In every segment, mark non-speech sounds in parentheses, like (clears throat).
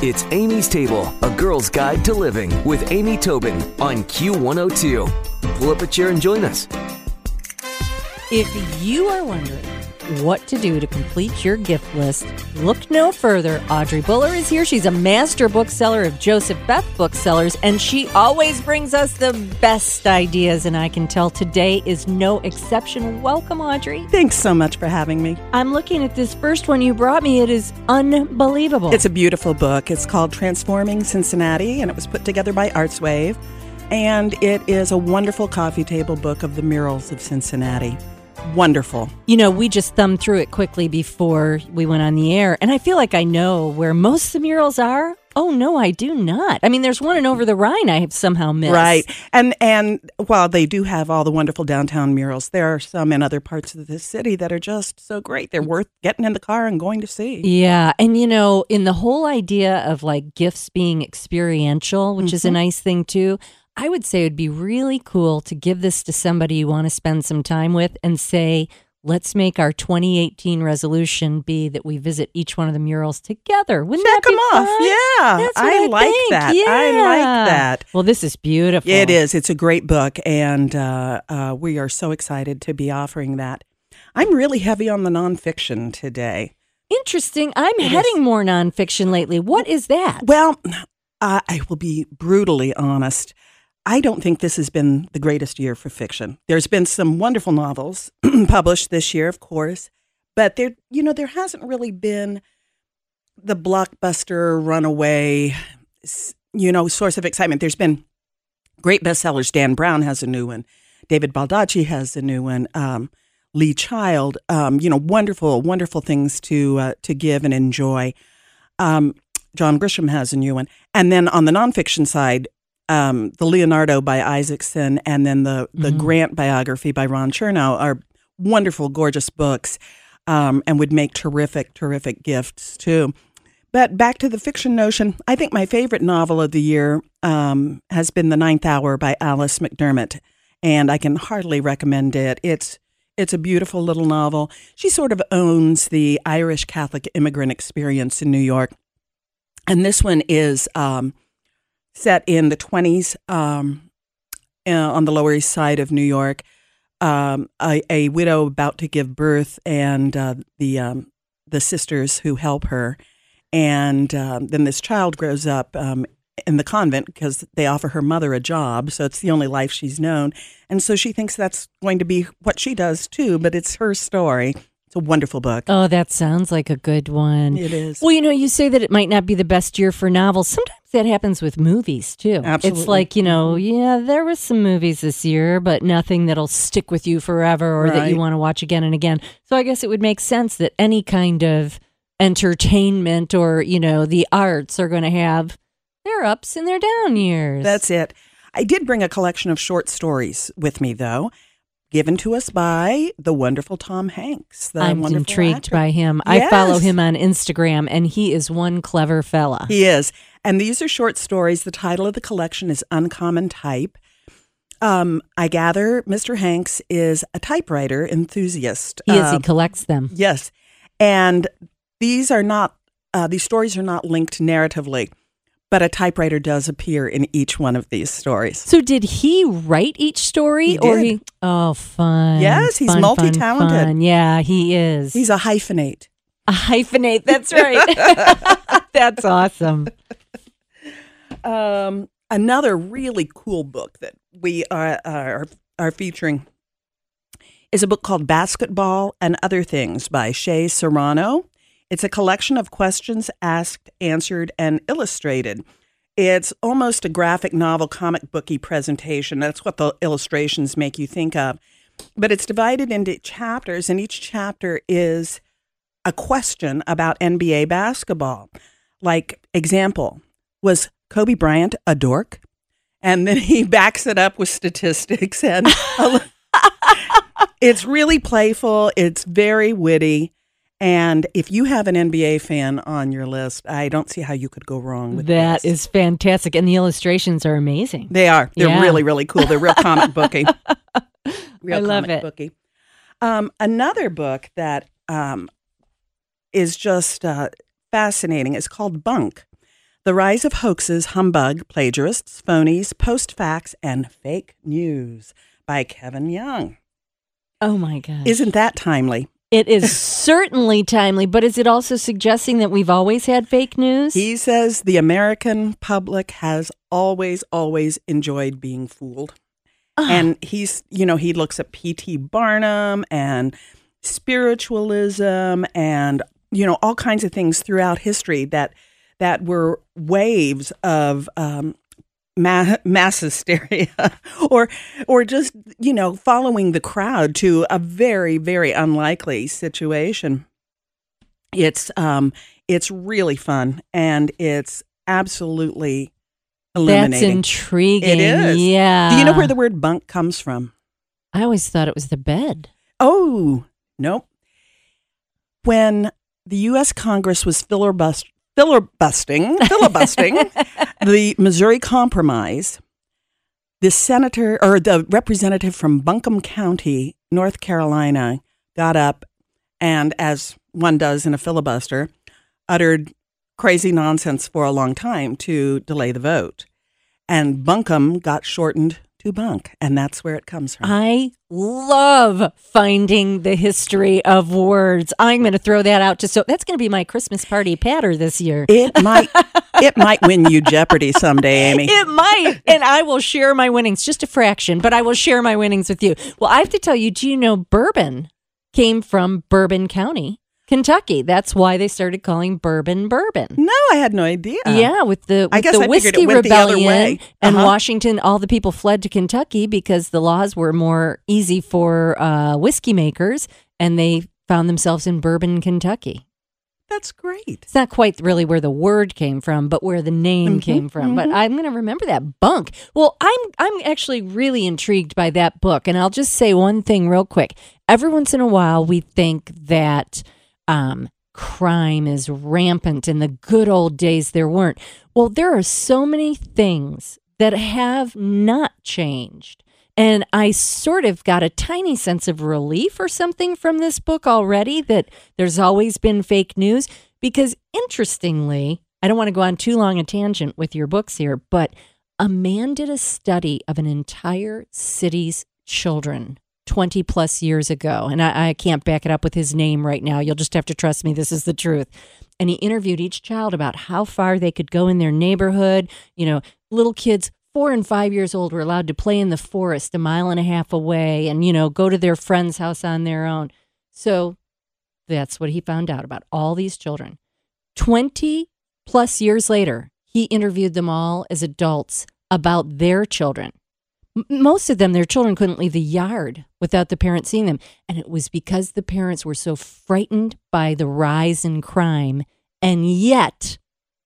It's Amy's Table, a girl's guide to living with Amy Tobin on Q102. Pull up a chair and join us. If you are wondering what to do to complete your gift list, look no further. Audrey Buller is here. She's a master bookseller of Joseph Beth Booksellers, and she always brings us the best ideas. And I can tell today is no exception. Welcome, Audrey. Thanks so much for having me. I'm looking at this first one you brought me. It is unbelievable. It's a beautiful book. It's called Transforming Cincinnati, and it was put together by Artswave. And it is a wonderful coffee table book of the murals of Cincinnati. Wonderful. You know, we just thumbed through it quickly before we went on the air, and I feel like I know where most of the murals are. Oh no, I do not. I mean, there's one in Over the Rhine I have somehow missed. Right. And and while they do have all the wonderful downtown murals, there are some in other parts of the city that are just so great. They're worth getting in the car and going to see. Yeah, and you know, in the whole idea of like gifts being experiential, which is a mm-hmm. nice thing too. I would say it would be really cool to give this to somebody you want to spend some time with and say, let's make our 2018 resolution be that we visit each one of the murals together. Wouldn't Check that be them off. Yeah. That's I I like think. that. I like that. Well, this is beautiful. It is. It's a great book, and uh, uh, we are so excited to be offering that. I'm really heavy on the nonfiction today. Interesting. I'm It heading is. more nonfiction lately. What is that? Well, I will be brutally honest. I don't think this has been the greatest year for fiction. There's been some wonderful novels (clears throat) published this year, of course, but there, you know, there hasn't really been the blockbuster runaway, you know, source of excitement. There's been great bestsellers. Dan Brown has a new one. David Baldacci has a new one. Um, Lee Child, um, you know, wonderful, wonderful things to uh, to give and enjoy. Um, John Grisham has a new one, and then on the nonfiction side, um, the Leonardo by Isaacson, and then the the Grant biography by Ron Chernow are wonderful, gorgeous books, um, and would make terrific, terrific gifts too. But back to the fiction notion, I think my favorite novel of the year um, has been The Ninth Hour by Alice McDermott, and I can hardly recommend it. It's it's a beautiful little novel. She sort of owns the Irish Catholic immigrant experience in New York, and this one is um, set in the twenties um, uh, on the Lower East Side of New York. Um, a, a widow about to give birth, and uh, the um, the sisters who help her and um, then this child grows up um, in the convent because they offer her mother a job. So it's the only life she's known. And so she thinks that's going to be what she does too, but it's her story. It's a wonderful book. Oh, that sounds like a good one. It is. Well, you know, you say that it might not be the best year for novels. Sometimes that happens with movies too. Absolutely. It's like, you know, mm-hmm. yeah, there was some movies this year, but nothing that'll stick with you forever or that you want to watch again and again. So I guess it would make sense that any kind of entertainment or, you know, the arts are going to have their ups and their down years. That's it. I did bring a collection of short stories with me, though, given to us by the wonderful Tom Hanks. The I'm wonderful intrigued actor. by him. I follow him on Instagram and he is one clever fella. He is. And these are short stories. The title of the collection is Uncommon Type. Um, I gather Mr. Hanks is a typewriter enthusiast. He is, he Um, collects them. Yes. And these are not, uh, these stories are not linked narratively, but a typewriter does appear in each one of these stories. So did he write each story He or he Oh fun. Yes, he's fun, fun, multi-talented. fun. Yeah, he is. He's a hyphenate. a hyphenate. That's right. (laughs) that's awesome. Um, another really cool book that we are, are are featuring is a book called Basketball and Other Things by Shea Serrano. It's a collection of questions asked, answered, and illustrated. It's almost a graphic novel, comic booky presentation. That's what the illustrations make you think of. But it's divided into chapters, and each chapter is a question about NBA basketball. Like, example, was Kobe Bryant a dork? And then he (laughs) backs it up with statistics. And (laughs) it's really playful, it's very witty. And if you have an NBA fan on your list, I don't see how you could go wrong with That this. is fantastic. And the illustrations are amazing. They are. They're Yeah. really, really cool. They're real (laughs) comic booky. Real I love comic it. booky. Um, another book that um, is just uh, fascinating is called Bunk The Rise of Hoaxes, Humbug, Plagiarists, Phonies, Post Facts, and Fake News by Kevin Young. Oh my God! Isn't that timely? It is certainly timely, but is it also suggesting that we've always had fake news? He says the American public has always, always enjoyed being fooled. Ah. And he's, you know, he looks at P.T. Barnum and spiritualism and, you know, all kinds of things throughout history that that were waves of um, ma- (laughs) mass hysteria (laughs) or or just you know following the crowd to a very very unlikely situation it's um it's really fun and it's absolutely That's intriguing. It is. Yeah. do you know where the word bunk comes from I always thought it was the bed. oh nope when the u.s congress was filibust- filibustering filibustering (laughs) the Missouri Compromise, the senator or the representative from Buncombe County, North Carolina, got up and, as one does in a filibuster, uttered crazy nonsense for a long time to delay the vote. And Buncombe got shortened Bunk, and that's where it comes from. I love finding the history of words. I'm going to throw that out to so that's going to be my Christmas party patter this year. it might (laughs) it might win you Jeopardy someday, Amy. It might, and I will share my winnings, just a fraction, but I will share my winnings with you. Well, I have to tell you, do you know bourbon came from Bourbon County, Kentucky? That's why they started calling bourbon bourbon. no, I had no idea. yeah, with the, I guess the I whiskey it went the other rebellion way. and Uh-huh. Washington, all the people fled to Kentucky because the laws were more easy for uh, whiskey makers, and they found themselves in Bourbon, Kentucky. That's great. It's not quite really where the word came from, but where the name Mhm, came from. But I'm going to remember that bunk. Well, I'm I'm actually really intrigued by that book, and I'll just say one thing real quick. Every once in a while, we think that um, crime is rampant. In the good old days, there weren't. Well, there are so many things that have not changed. And I sort of got a tiny sense of relief or something from this book already that there's always been fake news. Because interestingly, I don't want to go on too long a tangent with your books here, but a man did a study of an entire city's children 20 plus years ago. And I, I can't back it up with his name right now. You'll just have to trust me. This is the truth. And he interviewed each child about how far they could go in their neighborhood. You know, little kids four and five years old were allowed to play in the forest a mile and a half away and, you know, go to their friend's house on their own. So that's what he found out about all these children. 20 plus years later, he interviewed them all as adults about their children. Most of them, their children couldn't leave the yard without the parents seeing them. And it was because the parents were so frightened by the rise in crime. And yet,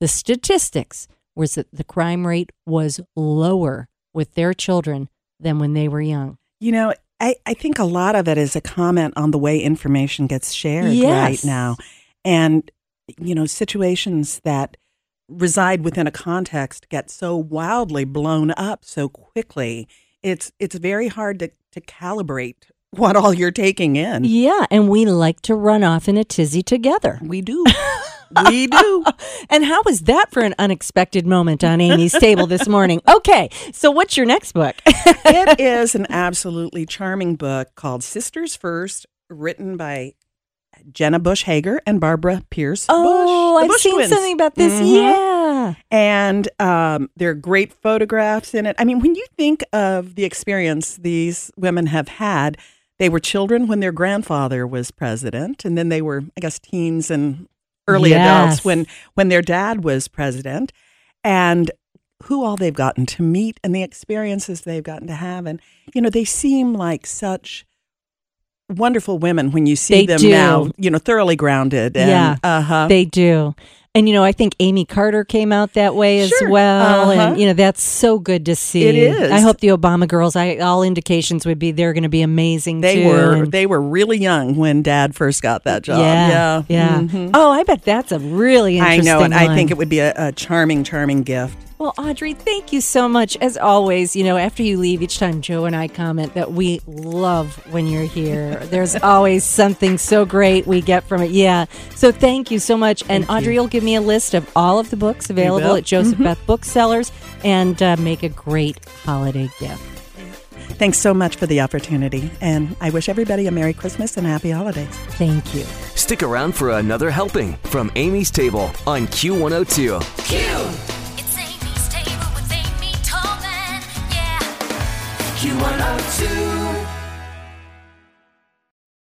the statistics was that the crime rate was lower with their children than when they were young. You know, I, I think a lot of it is a comment on the way information gets shared Yes. right now. And, you know, situations that reside within a context get so wildly blown up so quickly. It's it's very hard to, to calibrate what all you're taking in. Yeah, and we like to run off in a tizzy together. We do. (laughs) we do. And how was that for an unexpected moment on Amy's table this morning? Okay, so what's your next book? it (laughs) is an absolutely charming book called Sisters First, written by Jenna Bush Hager and Barbara Pierce. oh, Bush, I've Bush seen twins. something about this. Mhm. Yeah. And um, there are great photographs in it. I mean, when you think of the experience these women have had, they were children when their grandfather was president, and then they were, I guess, teens and early Yes. adults when when their dad was president, and who all they've gotten to meet and the experiences they've gotten to have, and you know, they seem like such wonderful women when you see They them do. now, you know, thoroughly grounded. And, Yeah. uh huh. They do. And you know, I think Amy Carter came out that way as Sure. well, Uh-huh. and you know that's so good to see. It is. I hope the Obama girls. I all indications would be they're going to be amazing. They too. were And- they were really young when Dad first got that job. yeah, yeah, yeah. Mhm. Oh, I bet that's a really I know, and I think it would be a, a charming, charming gift. Well, Audrey, thank you so much. As always, you know, after you leave, each time Joe and I comment that we love when you're here. There's (laughs) always something so great we get from it. Yeah. So thank you so much. and Audrey you. will give me a list of all of the books available at Joseph. Mm-hmm. Beth Booksellers and uh, make a great holiday gift. Thanks so much for the opportunity, and I wish everybody a Merry Christmas and Happy Holidays. Thank you. Stick around for another helping from Amy's Table on Q102. Q! Oh One of two.